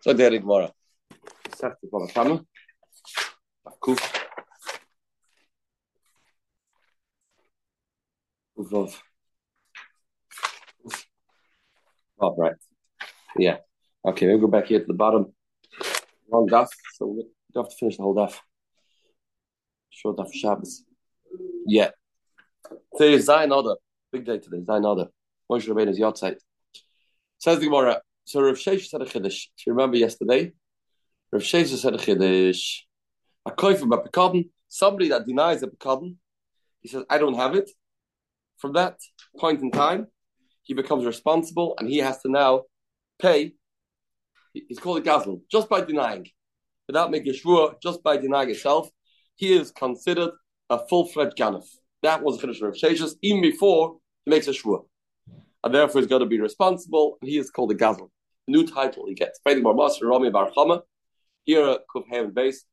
So der Gemara. Oh, right. Yeah. Okay, we'll go back here to the bottom. Long daf, so we have to finish the whole daf. Short daf Shabbos. Yeah. Today is Zayin Adar. Big day today, Zayin Adar. Moshe Rabbeinu's yahrzeit. Says the Gemara, so Rav Shesha said a chiddush. Do you remember yesterday? Rav Shesha said a chiddush. A koif about pekadon. Somebody that denies a pekadon, he says, I don't have it. From that point in time, he becomes responsible and he has to now pay. He's called a gazlan just by denying, without making sure, just by denying itself. He is considered a full-fledged ganif. That was the chiddush of Rav Shesha even before he makes a shvur and therefore he's got to be responsible. And he is called a gazlan new title he gets. Fighting Bar Master Rami Bar Chama. Here, Kuf Heaven base.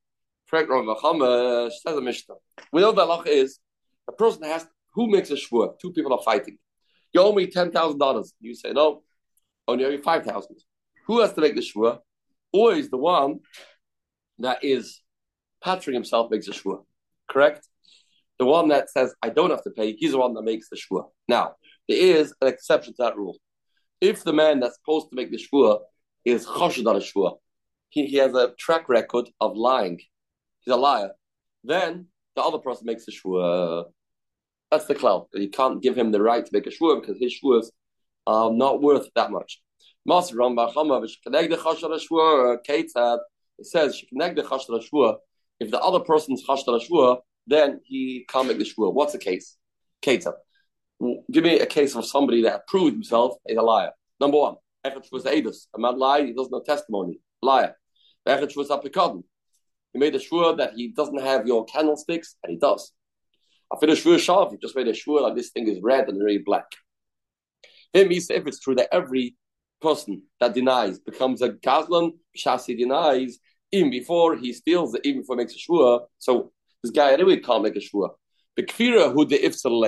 Frank Rami Bar Chama uh, says a Mishnah. We know the Allah is a person has who makes a shvur. Two people are fighting. You owe me ten thousand dollars. You say no. Only owe you five thousand. Who has to make the shvur? Always the one that is pattering himself makes a shvur. Correct. The one that says I don't have to pay, he's the one that makes the shvur. Now there is an exception to that rule if the man that's supposed to make the shvua is choshed on a shvua, he, he has a track record of lying, he's a liar, then the other person makes the shvua. That's the cloud. You can't give him the right to make a shvua because his shvuas are not worth that much. Mas Rambam Chamavish connect the chashad shvua. Kate it says if the other person's chashed then he can't make the shvua. What's the case? Ketzad give me a case of somebody that proved himself is a liar. Number one, Echet was Edus. A man lied, he doesn't have testimony. Liar. Echet was Apikadon. He made a sure that he doesn't have your candlesticks, and he does. I finished sure sharp, he just made a sure that this thing is red and really black. Him, he said, if it's true that every person that denies becomes a Gazlan, Shasi denies, even before he steals it, even before he makes a shua. So this guy anyway can't make a shua. The kfira who the ifsal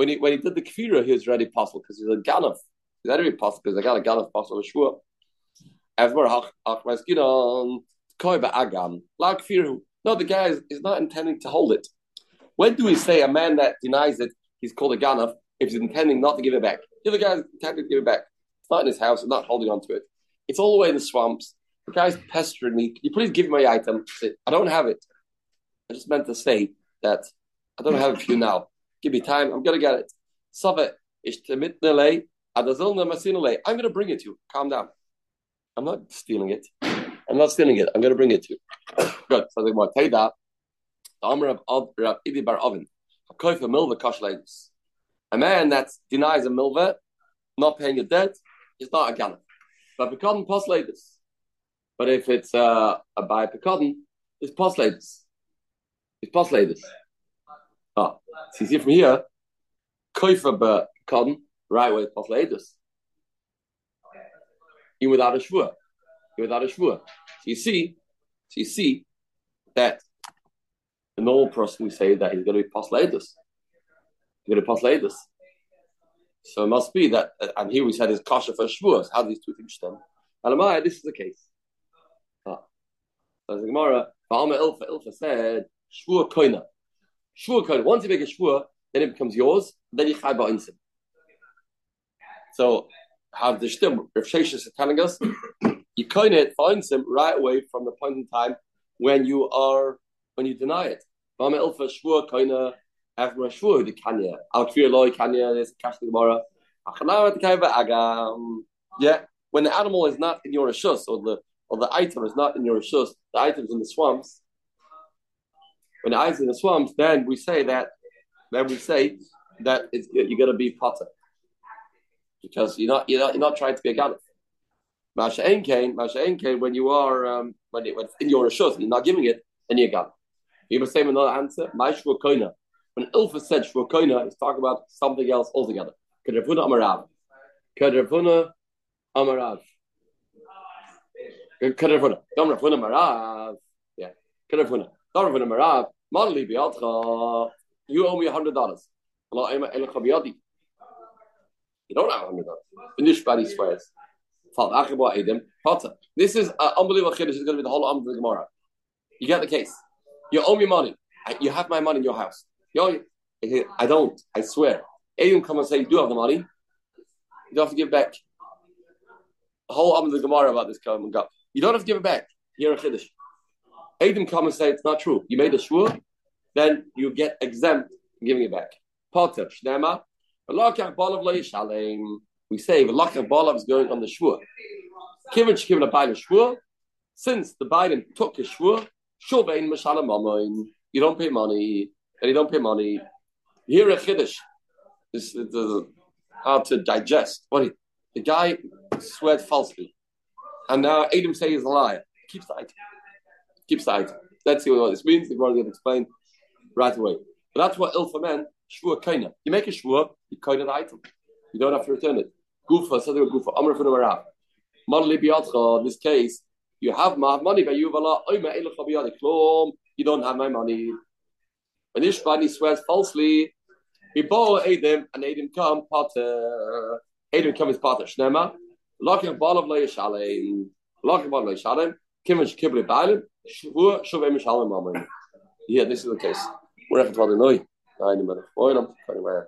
when he when he did the kfira, he was ready possible because he's a ganav. He's ready possible because I got a ganav possible shvua. No, the guy is, is not intending to hold it. When do we say a man that denies it, he's called a ganav if he's intending not to give it back? The other guy's intending to give it back. It's not in his house. He's not holding on to it. It's all the way in the swamps. The guy's pestering me. Can you please give me my item? I don't have it. I just meant to say that I don't have it for you now. Give me time. I'm going to get it. I'm going to bring it to you. Calm down. I'm not stealing it. I'm not stealing it. I'm going to bring it to you. Good. So they want to take that. The Amr of Rav Idi Bar Avin. Koif a milva kashleis. A man that denies a milva, not paying a debt, is not a ganah. But pekadon posledis. But if it's uh, a by pekadon, it's posledis. It's posledis. Ah, so you see from here, koifa cotton, right way of later. Even without a shvua. Even without a shvua. So you see, so you see that the normal person we say that he's going to be posledus. He's going to be posledus. So it must be that, and here we said is kasha for shvuas. How do these two things stand? And Amaya, this is the case. Ah. So the Gemara, Ba'ama Ilfa, Ilfa said, shvua koina. Shvur code. Once you make a shvur, then it becomes yours. Then you chai ba'insim. So have the shtim. Rav Sheshes is telling us you coin it ba'insim right away from the point in time when you are when you deny it. Bama ilfa shvur koina after shvur the kanya. Al kfir loy kanya. There's kash gemara. Yeah, when the animal is not in your rishus or the or the item is not in your rishus, the item is in the swamps when the eyes in the swamps, then we say that then we say that you're going to be potter because you're not you're not you're not trying to be a ganif. Masha Kain, Masha Kain, when you are um, when, it, when it's in your rishus you're not giving it, then you're ganif. You must say another answer. My koina. When Ilfa said shvur koina, he's talking about something else altogether. Kadrafuna amarav. Kadrafuna amarav. Kadrafuna. Kadrafuna amarav. Yeah. Kadrafuna. You owe me a hundred dollars. You don't have a hundred dollars. Finish body swears. This is uh, unbelievable chiddush. It's going to be the whole of the Gemara. You get the case. You owe me money. You have my money in your house. You owe, I don't. I swear. Anyone come and say you do have the money. You don't have to give back. The whole of the Gemara about this come up. You don't have to give it back. Here a chiddush. Adam come and say it's not true. You made a shvur, then you get exempt from giving it back. Potter, shnema, we say the lakach balav is going on the shvur. Kivin shkivin a Biden. Since the Biden took his shvur, shuvein mashalam You don't pay money, and you don't pay money. Here a chiddush. This is hard to digest. What the guy swear falsely, and now Adam say he's a liar. Keeps the item. Let's see what this means. The Gemara going to explain right away. But that's what ilfa men shvur kaina. You make a shvur, you kaina the item. You don't have to return it. Gufa, were Gufa. Amr from Rav. Model in this case, you have my money, but you don't have my money. When Ishbani swears falsely, he bought Adam and Adam come potter. Adam come his potter. Shnema. Locking ball of Leia Shalem. Locking ball of Leia Shalem. Kimmish Kibble Bailim. Shvur Shuve Mishalem Amen. Yeah, this is the case. We're going to know. I know. I know.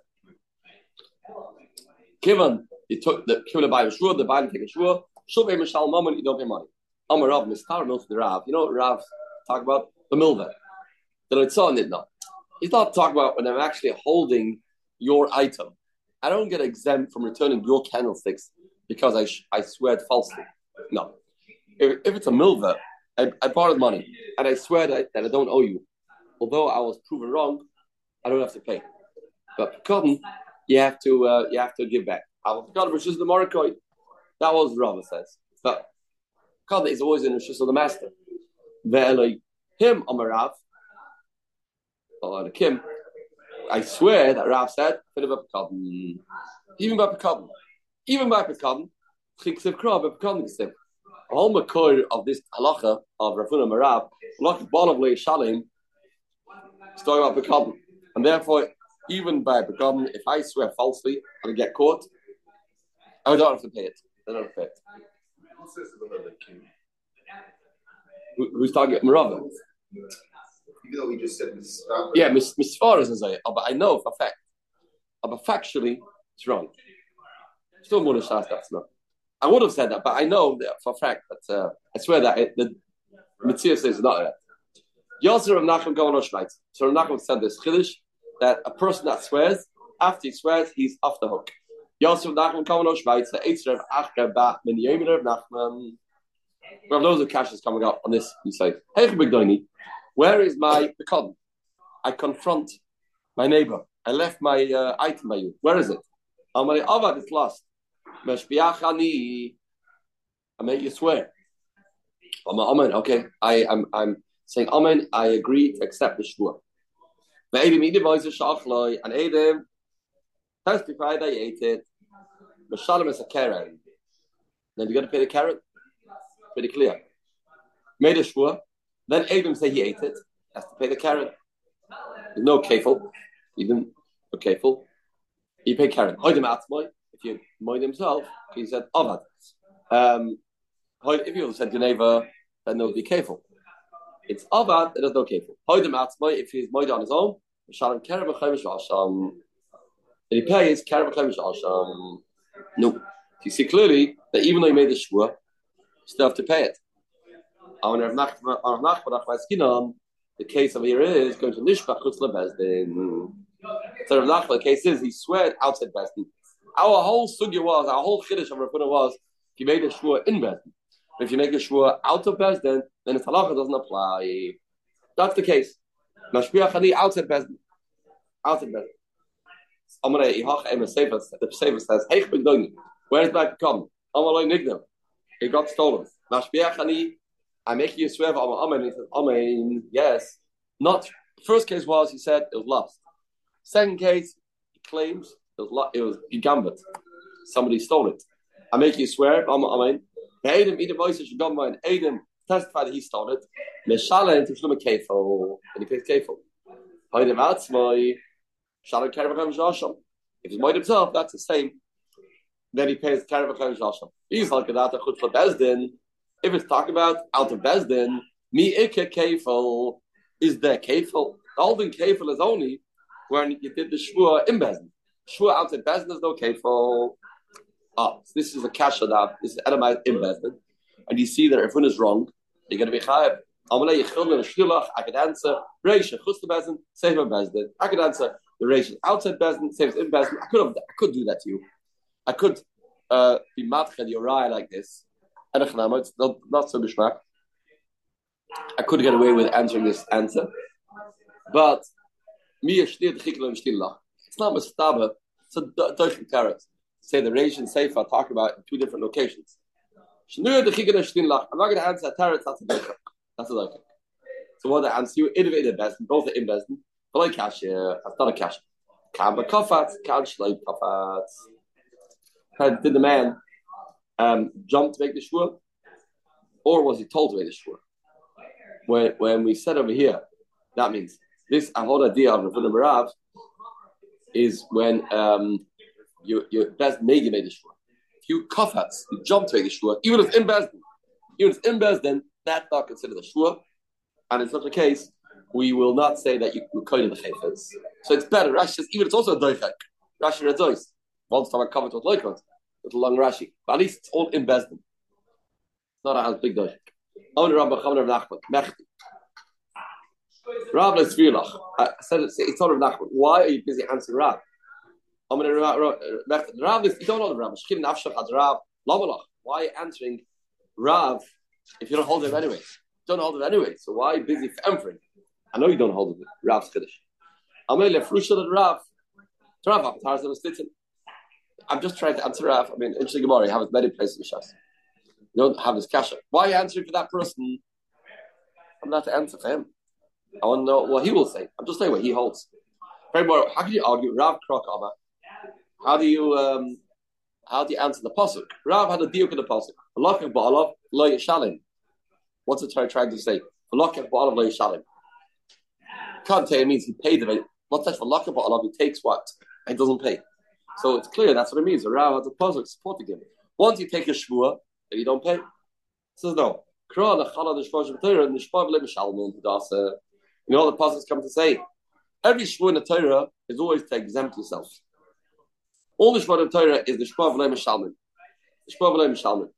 Kivan he took the kibble by shur, the Biden take a shur, shuv a mishal moment, you don't pay money. Amar Rav, Mistar knows the Rav. You know what Rav talk about? The milva. The Litzon did not. He's not talking about when I'm actually holding your item. I don't get exempt from returning your candlesticks because I, sh- I swear falsely. No. If, if it's a milva, I, I borrowed money and I swear that, that I don't owe you. Although I was proven wrong, I don't have to pay. But cotton, you have to uh, you have to give back. Avocado versus the. That was Rava says. But Kada is always in the of the master. Ve'eloi him Amarav. The Kim. I swear that Rav said, even by Pekadon, even by Pekadon, Chiksiv Krab, Pekadon Ksiv. The whole makor of this halacha of Rafuna Marav, halacha Balav Le Shalim, is talking about Pekadon. And therefore, even by Pekadon, if I swear falsely and I get caught, I don't have to pay it. I don't have to pay it. Who, who's talking about Merava? Even though we just said Yeah, Misfar is a but I know for a fact. But factually, it's wrong. Still more than that's not. I would have said that, but I know for a fact that uh, I swear that it, the Mitzvah says not that. Yosef of Nachum going on Schweiz. So Nachum said this Chiddush that a person that swears, after he swears, he's off the hook. Yosef Kamano Schweitzer, Eitzer Achre Bat, Min Yemer of Nachman. We have loads of caches coming up on this. You say, Hey, Bigdoni, where is my pecon? I confront my neighbor. I left my uh, item by you. Where is it? Amari Avad, it's lost. Meshbiachani. I make you swear. Amen. Okay, I'm, I'm saying Amen. I agree to accept the shvur. And Adam testified I ate it. Mashalim is a Karen. Then you got to pay the carrot. Pretty clear. Made a shvur. Then Adam say he ate it. Has to pay the carrot. There's no kefil. Even a kefil. You pay carrot. If you mind himself, he said avad. Um, if you said Geneva, then there would be kefil. It's avad. There's no kefil. If he's mind on his own, keren b'chayim shasham. Then he pays keren b'chayim shasham. No. You see clearly that even though he made the shvua, you still have to pay it. The case of here is going to Nishbach Chutzla Bezdin. So the case is he swear outside Bezdin. Our whole sugya was, our whole chiddush of Rav was, if you made a shvua in Bezdin. If you make a shvua out of Bezdin, then the halacha doesn't apply. That's the case. Mashbiach Ani outside Bezdin. Outside Bezdin. Amare Ihach Em Sefer, the Sefer says, Hey, where is my come? Amaloi Nigdam. It got stolen. Mashbiach Ani, I make you swear, Amen. He says, Amen. Yes. Not, first case was, he said, it was lost. Second case, he claims it was, it was gambit. Somebody stole it. I make you swear, I'm Amen. Adam, a voice, you should go. Adam testify that he stole it. Meshalem to Shluma Kefo. And he pays Kefo. Adam Atzmai. Shalom Kerem If he's made himself, that's the same. then he pays Karev Shasham. He's like that Chutz Bezdin. If it's talking about out of Bezdin, Mi Ike Kefel is there Kefel. The holding Kefel is only when you did the Shvua in Bezdin. Shvua outside Bezdin, there's no Kefel. Ah, so this is a kasha that is etamized in Bezdin. And you see that if one is wrong, you're going to be chayav. Amalei yichilin a shtilach. I could answer Reish chus Bezdin, save a Bezdin. I could answer the Reish outside Bezdin, saves in Bezdin. I could have, I could do that to you. I could uh, be matched eye like this. It's not, not so geschmack. I could get away with answering this answer, but me steht chikla stilach. It's not mustaba. It's a doichim carrot. Say the Reish and Sefer talk about in two different locations. I'm not going to answer tarot. That's a doichim. That's a doichim. So what I answer you, innovative best, both are in best. But cash, that's not a cash. Kamba kafat, kan shleib kafat did the man um, jump to make the shua, or was he told to make the shua? When, when we said over here, that means this ahod idea of Rav Rav is when um, you you best made you made the shua. If you kafats, you jump to make the shua, even if it's in bezdin, even if in bezdin, that's not considered a shua. And in such a case, we will not say that you kind of the chayfas. So it's better. Rashi says even it's also a doichek. Rashi redois. Once time I covered with loikot with a long Rashi. But at least it's all in. It's not a big doshik. Own Rabbi Chamer of Nachman. Mechti. Rav Lesvirlach. I said it's, not of Nachman. Why are you busy answering Rav? I'm going to Rav. Rav you don't know the Rav. Shkim Nafshach had Rav. Lamalach. Why are you answering Rav if you don't hold him anyway? You don't hold him anyway. So why are you busy answering? I know you don't hold him. Rav's Kiddush. I'm going to Frusha Rav. Rav, Tarzan Stitzen. I'm just trying to answer Rav. I mean, interesting Gemara, you have many places in Shas. You don't have his kasha. Why are you answering for that person? I'm not to answer for him. I want to know what he will say. I'm just saying what he holds. How can you argue Rav Krokama? How do you um, how do you answer the pasuk? Rav had a deal with the pasuk. Halachik ba'alav lo yishalim. What's it trying to say? Halachik ba'alav lo yishalim. It means he paid the. What's that halachik ba'alav? He takes what? He doesn't pay. So it's clear that's what it means. Rav has a puzzle supporting him. Once you take a shvua, then you don't pay. Says no. You know the puzzles come to say every shvua in the Torah is always to exempt yourself. All the shvua in the Torah is the shvua v'lei mishalmin. The shvua v'lei mishalmin.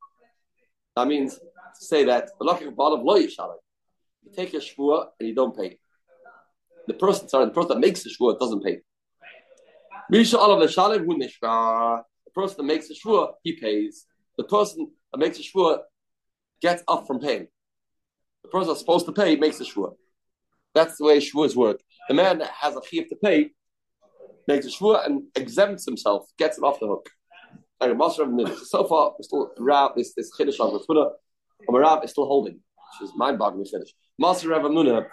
That means to say that the lachik balav lo yishalem. you take a shvua and you don't pay. The person, sorry, the person that makes the shvua doesn't pay. Leshalim Hu. The person that makes the shvua, he pays. The person that makes the shvua gets up from paying. The person that's supposed to pay makes the shvua. That's the way shvuas work. The man that has a chiv to pay makes a shvua and exempts himself, gets it off the hook. So far, we're still Rav, this this chiddush on Twitter, and Rav is still holding, which is mind-boggling finish. Master Rav Amuna,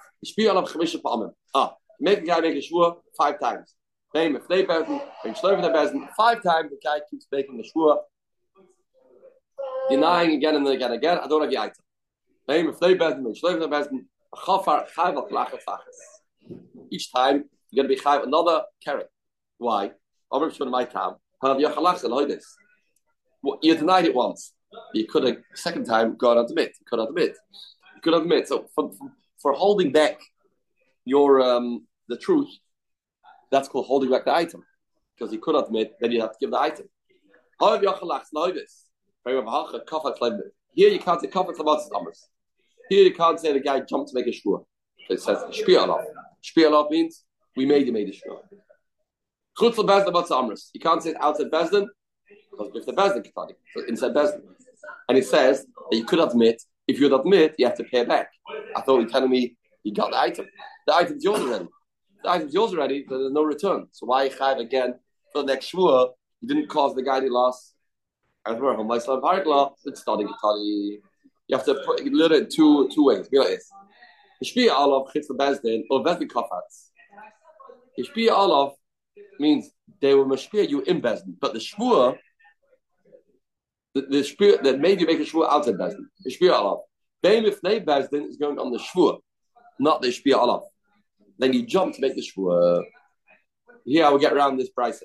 Ah, make a guy make a shvua five times. Name if they bezin, when shlover the bezin, five times the guy keeps making the shvua, denying again and again and again. I don't have the item. Name if they bezin, when shlover the bezin, Each time you're going to be chayv another carrot. Why? Over to my time. Have your yachalach like this. You denied it once. You could have second time got admit. You could admit. You could admit. So for, for holding back your um, the truth that's called holding back the item. Because you could admit, then you have to give the item. Here you can't say kafat lamatzis numbers. Here you can't say the guy jumped to make a shua. So it says shpi'alav. Shpi'alav means we made him made a shua. Chutz bezdin lamatzis amras. You can't say it outside bezdin because if the bezdin katani, so inside bezdin. And it says that you could admit. If you would admit, you have to pay back. I thought you were telling me you got the item. The item's yours already the item's yours already, there's no return. So why chayv again for the next shvua? You didn't cause the guy any loss. As we're home, it's starting to You have to put it in two two ways. Be like this. Ishpi alav chitz bezdin or bezdin kafats. Ishpi alav means they will mashpia you in bezdin, but the shvua, the, the shpia that made you make a shvua outside bezdin. Ishpi alav. Beim if bezdin is going on the shvua, not the ishpi alav. Then you jump to make the shvua. Here I will get around this price.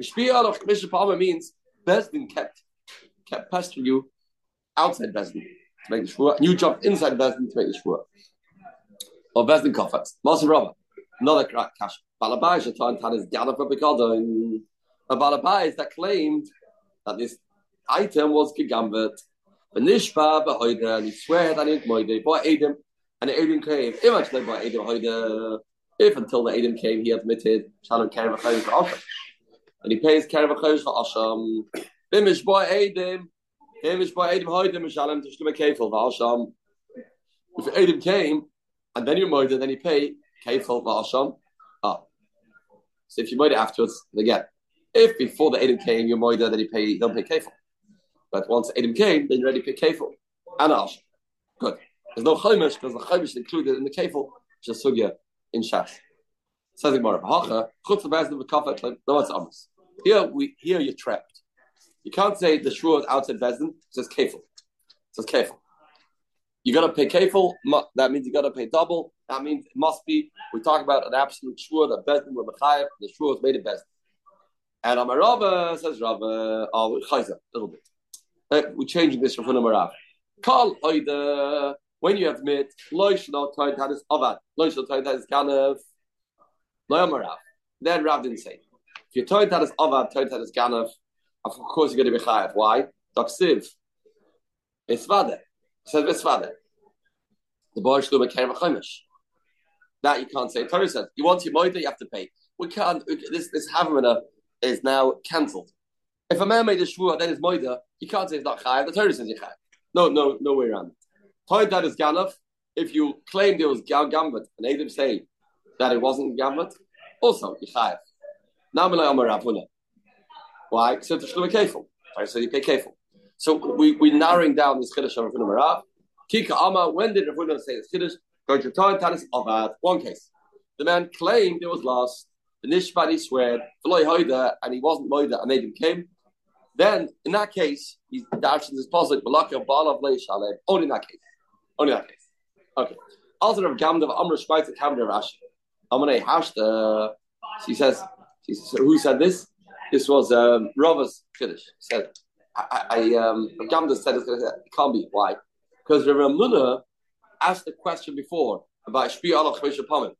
Shpia of Commissioner Palmer means Besdin kept kept pestering you outside Besdin to make the shvua, and you jumped inside Besdin to make the shvua. Or Besdin kofetz. Masa Rava. Another cash. Balabai Shatan Tan is Rabikada. A Balabai is that claimed that this item was gegambet. Benishba behoide, and he swear that it moide, bought Adam, and the Adam came. Imagine by Adam hoide. If until the Adam came, he admitted Shalom Karen V'Chayiv Asham, and he pays Karen for Asham. Bimish by Adam, By Adam Tishlim Kefil V'Asham. If Adam came, and then you moide, then you pay Kefil V'Asham. Ah, so if you moide afterwards, then again. If before the Adam came, you moide, then you pay, don't pay Kefil. But once Adam came, then you already pay kefil and ash. Good. There's no chaimish because the chaimish is included in the kefil, which is sugya in shas. Says Gemara, "Hacha chutz the v'kafet no one's amos." Here we here you're trapped. You can't say the shua is outside bezdin. It says kefil. Says kefil. You got to pay kefil. That means you got to pay double. That means it must be. We talk about an absolute shua that bezdin were mechayev. The shua is made of bezdin. And Amarava says Rava, oh, chayza, a little bit. Uh, we're changing this from Marav. Call oida when you admit loish no toid had is avad toid had is ganav loyamarav. Then Rav didn't say. If you toid had is avad toid had ganav, of course you're going to be chayav. Why? Daksiv. Isvade. Says Isvade. The boy should be chaimish. That you can't say. Torah says you want your moida, you have to pay. We can't. This this is now cancelled. If a man made a shvua, then his moida, you can't say it's not chayav. The Torah says you chayav. No, no, no way around it. Toy that is ganav. If you claim there was gambit and Adam say that it wasn't gambit, also you chayav. Now Ravuna. Why? Because it's a kefil. I you pay kefil. So we we narrowing down this chiddush of Ravuna Marav. Kika Ama. When did Ravuna say this chiddush? Go to Toy Tanis. One case. The man claimed it was lost. The Nishbani swear, and he wasn't Moida, and Adam came. Then, in that case, he's dashing puzzle, Malaka Bala. Only in that case. Only in that case. Okay. Also, of Gamda Amr Shmaita Kamda Rashi. Hashta. She says, she says, who said this? This was um, Rava's Kiddush. Said, I, I um, Gamda said it can't be. Why? Because Rav Muna asked the question before about Shpi Allah Chamisha Pamim.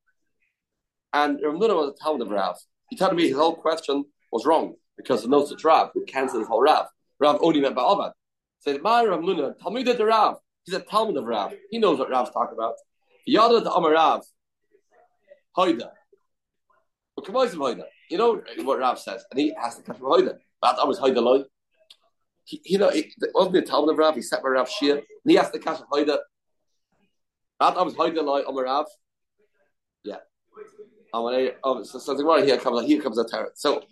And Rav Muna was a Talmud of Rav. He told me his whole question was wrong because the no such Rav who cancelled his whole Rav. Rav only meant Ba'avad. Said, My Rav Nuna, Talmud the Rav. He's a Talmud of Rav. He knows what Rav's talking about. Yada the Amar Rav. Hoida. You know what Rav says, and he has to catch Hoida. That Amar is Hoida Loi. You know, it wasn't a Talmud of Rav, he sat with Rav Shia, and he has to catch Hoida. That Amar is Hoida Loi Amar Rav. Yeah. and Oh, so, so the here comes here comes a terror. So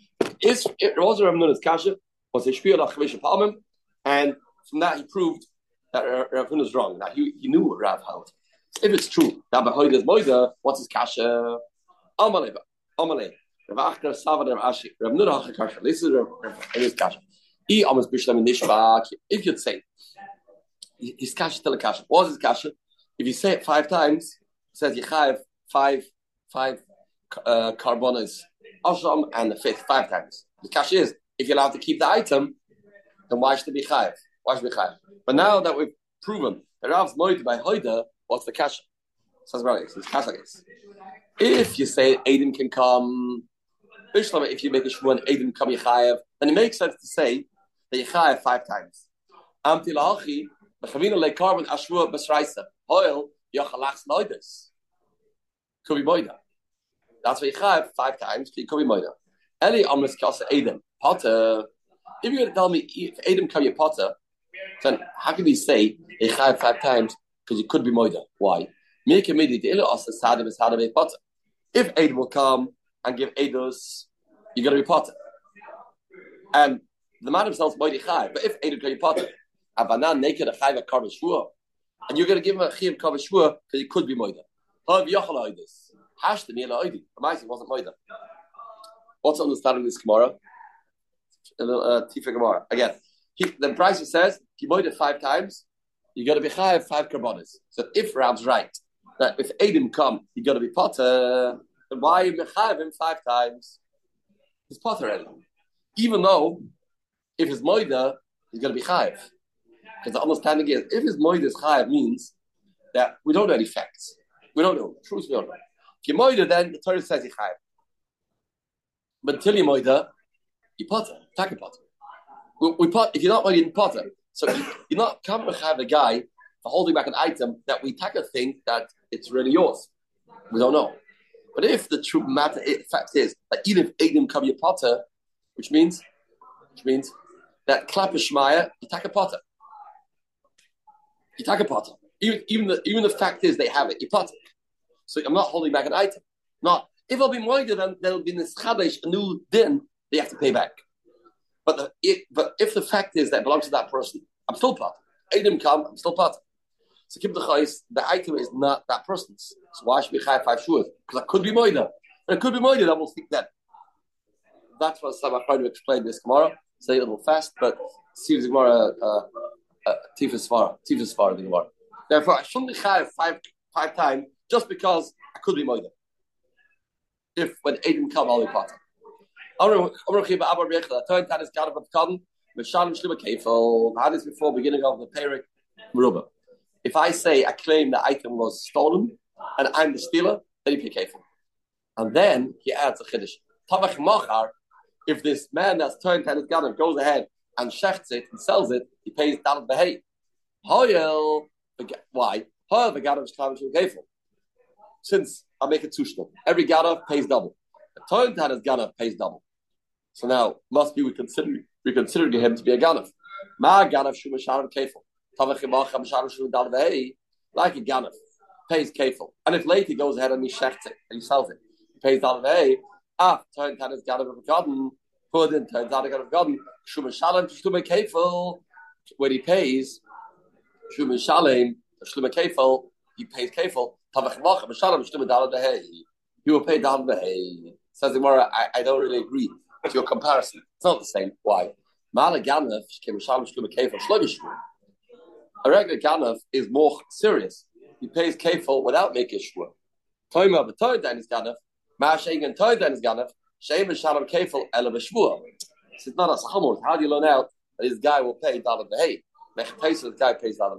is it was Rav Nuna's kasha was a shpiyah lachamisha palmim, and from that he proved that Rav Nuna is wrong. That he, he knew what Rav held. If it's true that behind his moida, what's his kasha? Amalei, amalei. Rav Achner Savad Rav Ashi. Rav Nuna hacha kasha. This is Rav his kasha. He almost bishlam nishbak. If you'd say his kasha still a kasha. What's his kasha? If you say it five times, it says you have five five uh, carbonas asham and the fifth five times. The cash is if you're allowed to keep the item, then why should it be chayiv? Why should it be chayiv? But now that we've proven that Rav's moed by hoida, what's the cash? Says right, it's cash like this. If you say Aiden can come, if you make a shmuan Aiden come yichayev, then it makes sense to say that yichayev five times. Amti lahachi, b'chavina lekarban ashua b'sraisa, oil yachalachs loides. Could be moida. That's why you have five times. Be moida. Eli amris kasa Adam potter. If you're going to tell me if Adam come your potter, then how can we say you have five times? Because it could be moida. Why? Make a midi the asa sadim is how to potter. If Adam will come and give Ados, you're going to be potter. And the man himself is moida chai. But if Adam come your potter, avanan naked a chai a karva and you're going to give him a chiv karva shvua because it could be moida. How have yachal this? Hashta Mila Oidi. Amazing, wasn't Moida. What's understanding this Gemara? Uh, Tifa Gemara. Again, he, the price says, he Moida five times, you got to be high five carbonas. So if Rab's right, that if Adim come, you got to be Potter, then why Mechayev him five times? He's Potter Even though If his moida, he's going to be chayiv. Because the understanding is, if his moida is chayiv, means that we don't know any facts. We don't know. Truth, we don't know. If you moida, then the Torah says he chayiv. But until you moida, you potter, take a potter. We, we pot, if you're not moida, you potter. So you, you're not coming to have a guy for holding back an item that we take a think that it's really yours. We don't know. But if the true matter fact is that even if Egdim your potter, which means which means that klap shmaya, you take a potter. You take a potter. Even even the even the fact is they have it, you potter. So I'm not holding back an item. Not if I'll be more then there'll be this chadesh, a new din they have to pay back. But the, it, but if the fact is that belongs to that person, I'm still potter. Egdim come, I'm still potter. So the chayis, the item is not that person's. So why should we chai five shuas? Because it could be moida. And it could be moida, I will think that. That's what I'm trying to explain this tomorrow. Say a little fast, but seems Gemara uh, uh, Tifus Svara, Tifus Svara the Gemara. Therefore, I shouldn't be chai five five times just because I could be moida. If when Aiden come, I'll be potter. Had this before beginning of the Perik Merubah. If I say I claim the item was stolen and I'm the stealer, then you be careful. And then he adds a chiddush. Tavach machar, if this man that's turned his gun goes ahead and shechts it and sells it, he pays down the hay. Hoyel, why? Hoyel the gadav is careful. Since I make it tushno, every gadav pays double. The turned his ganav pays double. So now must be we consider we consider him to be a ganav. Ma ganav shumasharim like a ganef, pays kefil. And if later he goes ahead and he shechts it and he sells it, he pays a ah, turns out his ganef of garden, put in turns out a ganef of garden, shumah shalem to shumah kefil, when he pays, shumah shalem, shumah kefil, he pays kefil, shalem, shumah down the He will pay the. Says Gemara, I, I don't really agree with your comparison. It's not the same. Why? Mala ganef, shalem, shumah kefil, shlomish a regular ganav is more serious. He pays kefil without making shvur. Toima b'toy dan is ganav, ma'asheng and toy dan is ganav, sheim shalom kefil ela b'shvur. It's not a chamor. How do you learn out that this guy will pay dollar behay? Mechpeis this guy pays dollar.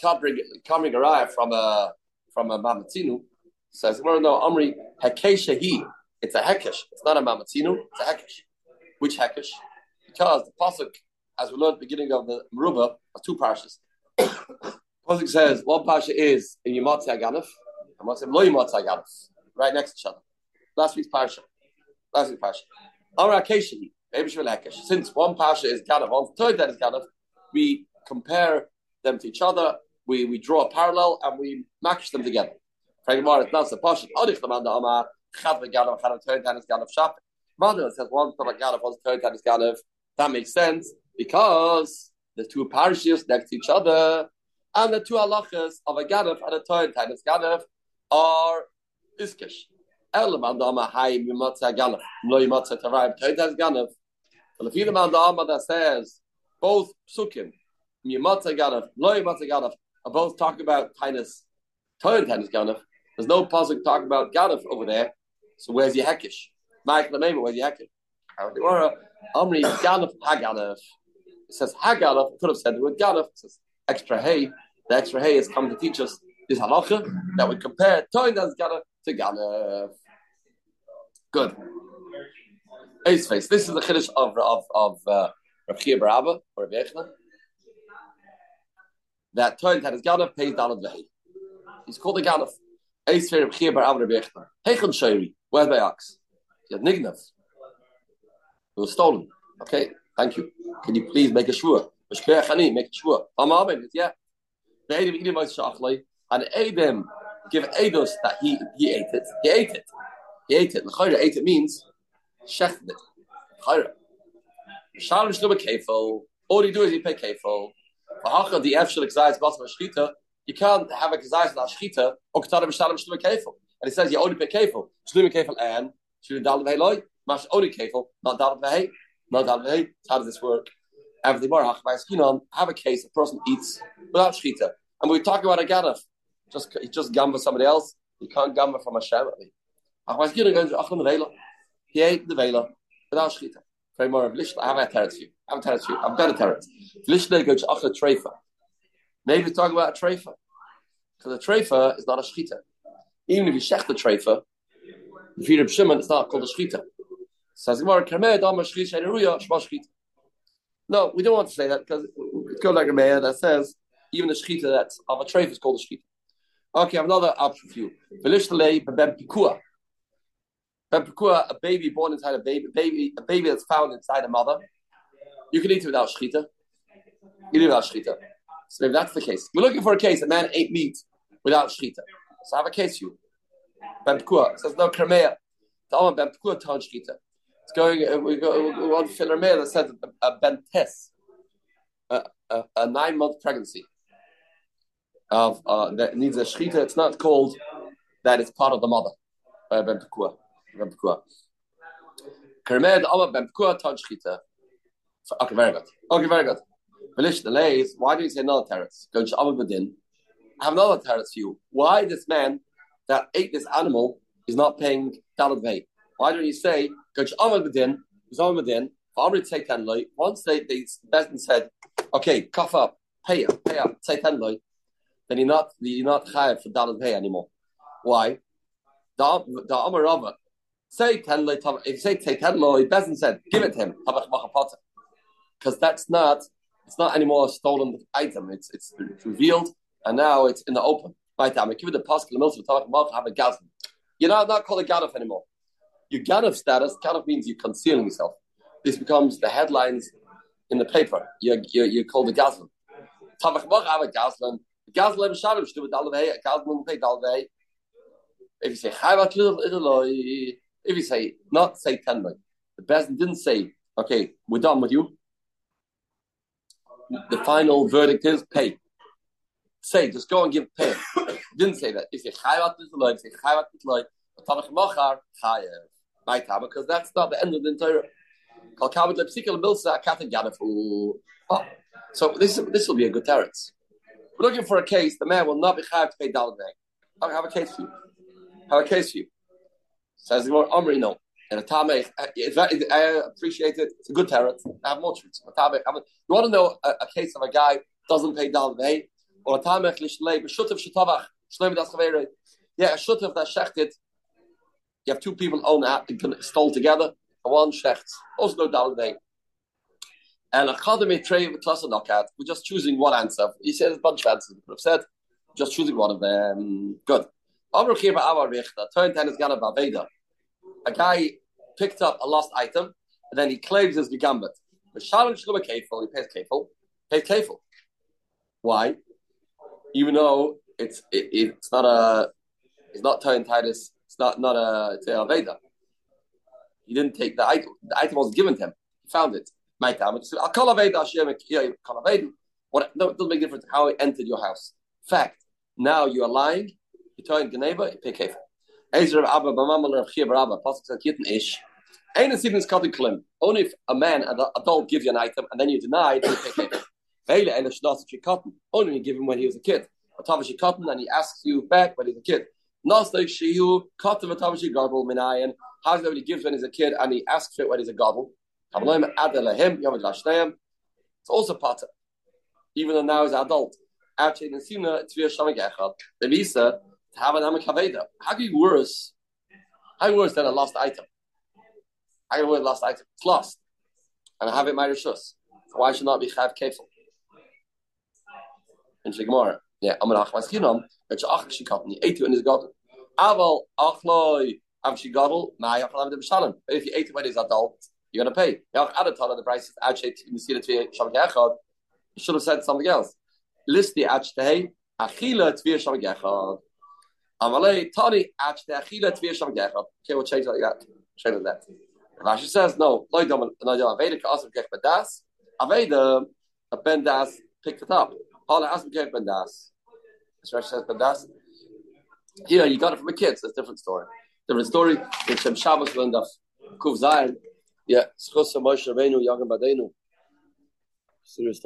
Can't bring can't bring a raya from a from a mamatinu. Says, well, no, Amri hekesha he. It's a hekesh. It's not a mamatinu. It's a hekesh. Which hekesh? Because the pasuk as we learned at the beginning of the Meruba, are two parshas. Pasuk says one parsha is in Yomotzi Aganif, and one says Lo Yomotzi Aganif, right next to each other. Last week's parsha. Last week's parsha. Amar Akeshi, since one parsha is Ganif, one third that is Ganif, we compare them to each other, we, we draw a parallel, and we match them together. Frank Mar, it's not so posh. Odich the man the Amar, Chav the Ganif, Chav third that is Ganif Shap. Rather, it says one Ganif, one third that is Ganif. That makes sense because the two parashas next to each other and the two halachas of a gadaf and a toy tinus gadaf are iskish. Eleman dama hayim yimatza gadaf, no yimatza tarayim toy tinus gadaf. But if you man dama that says both psukim yimatza gadaf, no yimatza gadaf are both talking about tinus toy tinus gadaf. There's no pasuk talking about gadaf over there. So where's your hekish? Mike Lemema, where's your hekish? Amri gadaf hagadaf. It says Hagalaf, could have said the word it says extra hay. The extra hay is coming to teach us this halacha that we compare Toin as Galaf to Galaf. Good. Ace face. This is the chiddush of of of uh, Rav or Rav Yechna. That Toin that is Galaf pays down the hay. He's called the Galaf. Ace face Rav Chia Baraba Rav Yechna. Heichon Shayri. Where's my ox? He had Nignav. It was stolen. Okay. Thank you. Can you please make a shvua? Make a shvua. Amen. Yeah. The Adam eating my shachlei, and Adam give Eidos that he he ate it. He ate it. He ate it. The ate it means shechted it. Chayra. Shalom shluba kefil. All you do is you pay kefil. V'hacha the efshel exayis basma shchita. You can't have a kazayis la shchita or k'tada b'shalom shluba kefil. And it says you only pay kefil. Shluba kefil and shluba dal v'heloi. Mash only kefil, not dal v'hei. How does this work? have a case, a person eats without shchita. And we're talking about a ganaf. Just just gamba somebody else. You can't gamba from Hashem. He ate the vela without Lishla. I have a teretz for you. I have a teretz for you. I've got a teretz. Lishla goes achla treifa. Maybe talk about a treifa. Because a treifa is not a shchita. Even if you shech the treifa, if you're a Shimon, it's not called a shchita. No, we don't want to say that because it's called like a mayor that says even a shchita that's of a treifa is called a shchita. Okay, I have another option for you. Velishlei bebem pikua. Bebem pikua, a baby born inside a baby, baby, a baby that's found inside a mother. You can eat it without shchita. You eat it without shchita. So if that's the case, we're looking for a case. A man ate meat without shchita. So I have a case for you. Bebem pikua says no kermeya. The bebem pikua ton shchita. It's going. Uh, we go. We want to fill that says a, a bentes, a, a, a nine month pregnancy of uh, that needs a shechita. It's not called that it's part of the mother. Uh, ben pekua, ben pekua. Kermed ama. Okay, very good. Okay, very good. Velish delays. Why do you say another teretz? Go to Bedin. I have another teretz for you. Why this man that ate this animal is not paying dalad vei? Why don't you say. Once they they Besdin said, okay, cough up, pay up, pay up, say ten loy then you're not you're not chayav for dalad pay anymore. Why? The the Amar Rava say ten loy if you say take ten loy, Bezin said give it to him because that's not it's not anymore a stolen item. It's it's, revealed and now it's in the open. Right give it the pascal mills talking have a gazan. You're not not called a gadaf anymore. Your gadaf status gadaf means you're concealing yourself. This becomes the headlines in the paper. You're you're, you're called a gazlan. Tavach a gazlan. Shalom should do with Dalvei, Gazlem pay Dalvei. If you say Chayvat if you say not say ten the person didn't say, okay, we're done with you. The final verdict is pay. Say, just go and give pay. didn't say that. If you Chayvat Liloy, say Chayvat Tavach Machar Chayev. My time, because that's not the end of the entire. Oh, so this this will be a good teretz. We're looking for a case. The man will not be chayav to pay dalad I have a case for you. Have a case for you. Says the word Omri, no. And a tameh, uh, I appreciate it. It's a good tarot. I have more truths. You want to know a, a, case of a guy doesn't pay dalad or a shleim. Yeah, a shutav that shechted. You have two people own a stole together. One shechts. Also no dalad and a chadami tray with class knockout. We're just choosing one answer. He said a bunch of answers. We could have said just choosing one of them. Good. A guy picked up a lost item and then he claims his gigambit. But Shalom Shalom Kefil, he pays Kefil. Pays Kefil. Why? Even though it's it, it's not a it's not Toyin Titus, it's not not a it's. He didn't take the item. The item was given to him. He found it. My time. What no, it doesn't make a difference how he entered your house. Fact. Now you are lying. You're telling the neighbor. You pay kefir. Ezra Abba Bamama Rav Chia Barabba Pasuk Ish. Ain't a cutting klim. Only if a man, an adult, gives you an item and then you deny it, you pay kefir. Only you give him when he was a kid. Atavish cotton and he asks you back when he's a kid. Like shiu cotton atavish gobble minayan. How's he gives when he's a kid and he asks for it when he's a gobble? It's also part of even though now he's an adult. Actually, in Sina, it's via Shamik Echad. The visa to have an Amak Haveda. How can you worse? How worse than a lost item? I can a lost item? It's lost. And I have it my Rishus. Why should not be Chav Kefil? In Shigmar. Yeah, I'm an Achmas Kinam. It's Ach Shikatan. He ate you in his garden. Aval Achloi. Av Shigadol. Ma'ayach Lamed B'Shalom. But if you ate it when he's adult, you're to pay. Add a ton of the price is actually you see the Shamik Echad. You should have said something else. List the Achtei, Achila Tvir Shamik Echad. Amalei Tani Achtei Achila Tvir Shamik Echad. Okay, we'll change like that. Change that. Rashi says, no, no, no, no, Aveda Kasam Kech Bedas. Aveda, a Ben Das picked it up. Hala Asm Kech Ben Das. Here, you got it from a kid, so it's a different story. Different story. It's Shem Shabbos of Kuv Zayin. Yeah, Schos Moshe Rabbeinu, Yagam Badenu. Serious